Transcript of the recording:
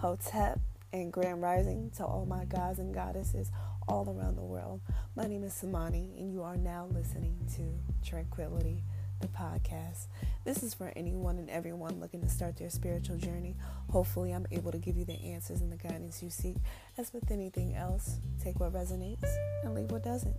Hotep, and Grand Rising to all my gods and goddesses all around the world. My name is Samani, and you are now listening to Tranquility, the podcast. This is for anyone and everyone looking to start their spiritual journey. Hopefully, I'm able to give you the answers and the guidance you seek. As with anything else, take what resonates and leave what doesn't.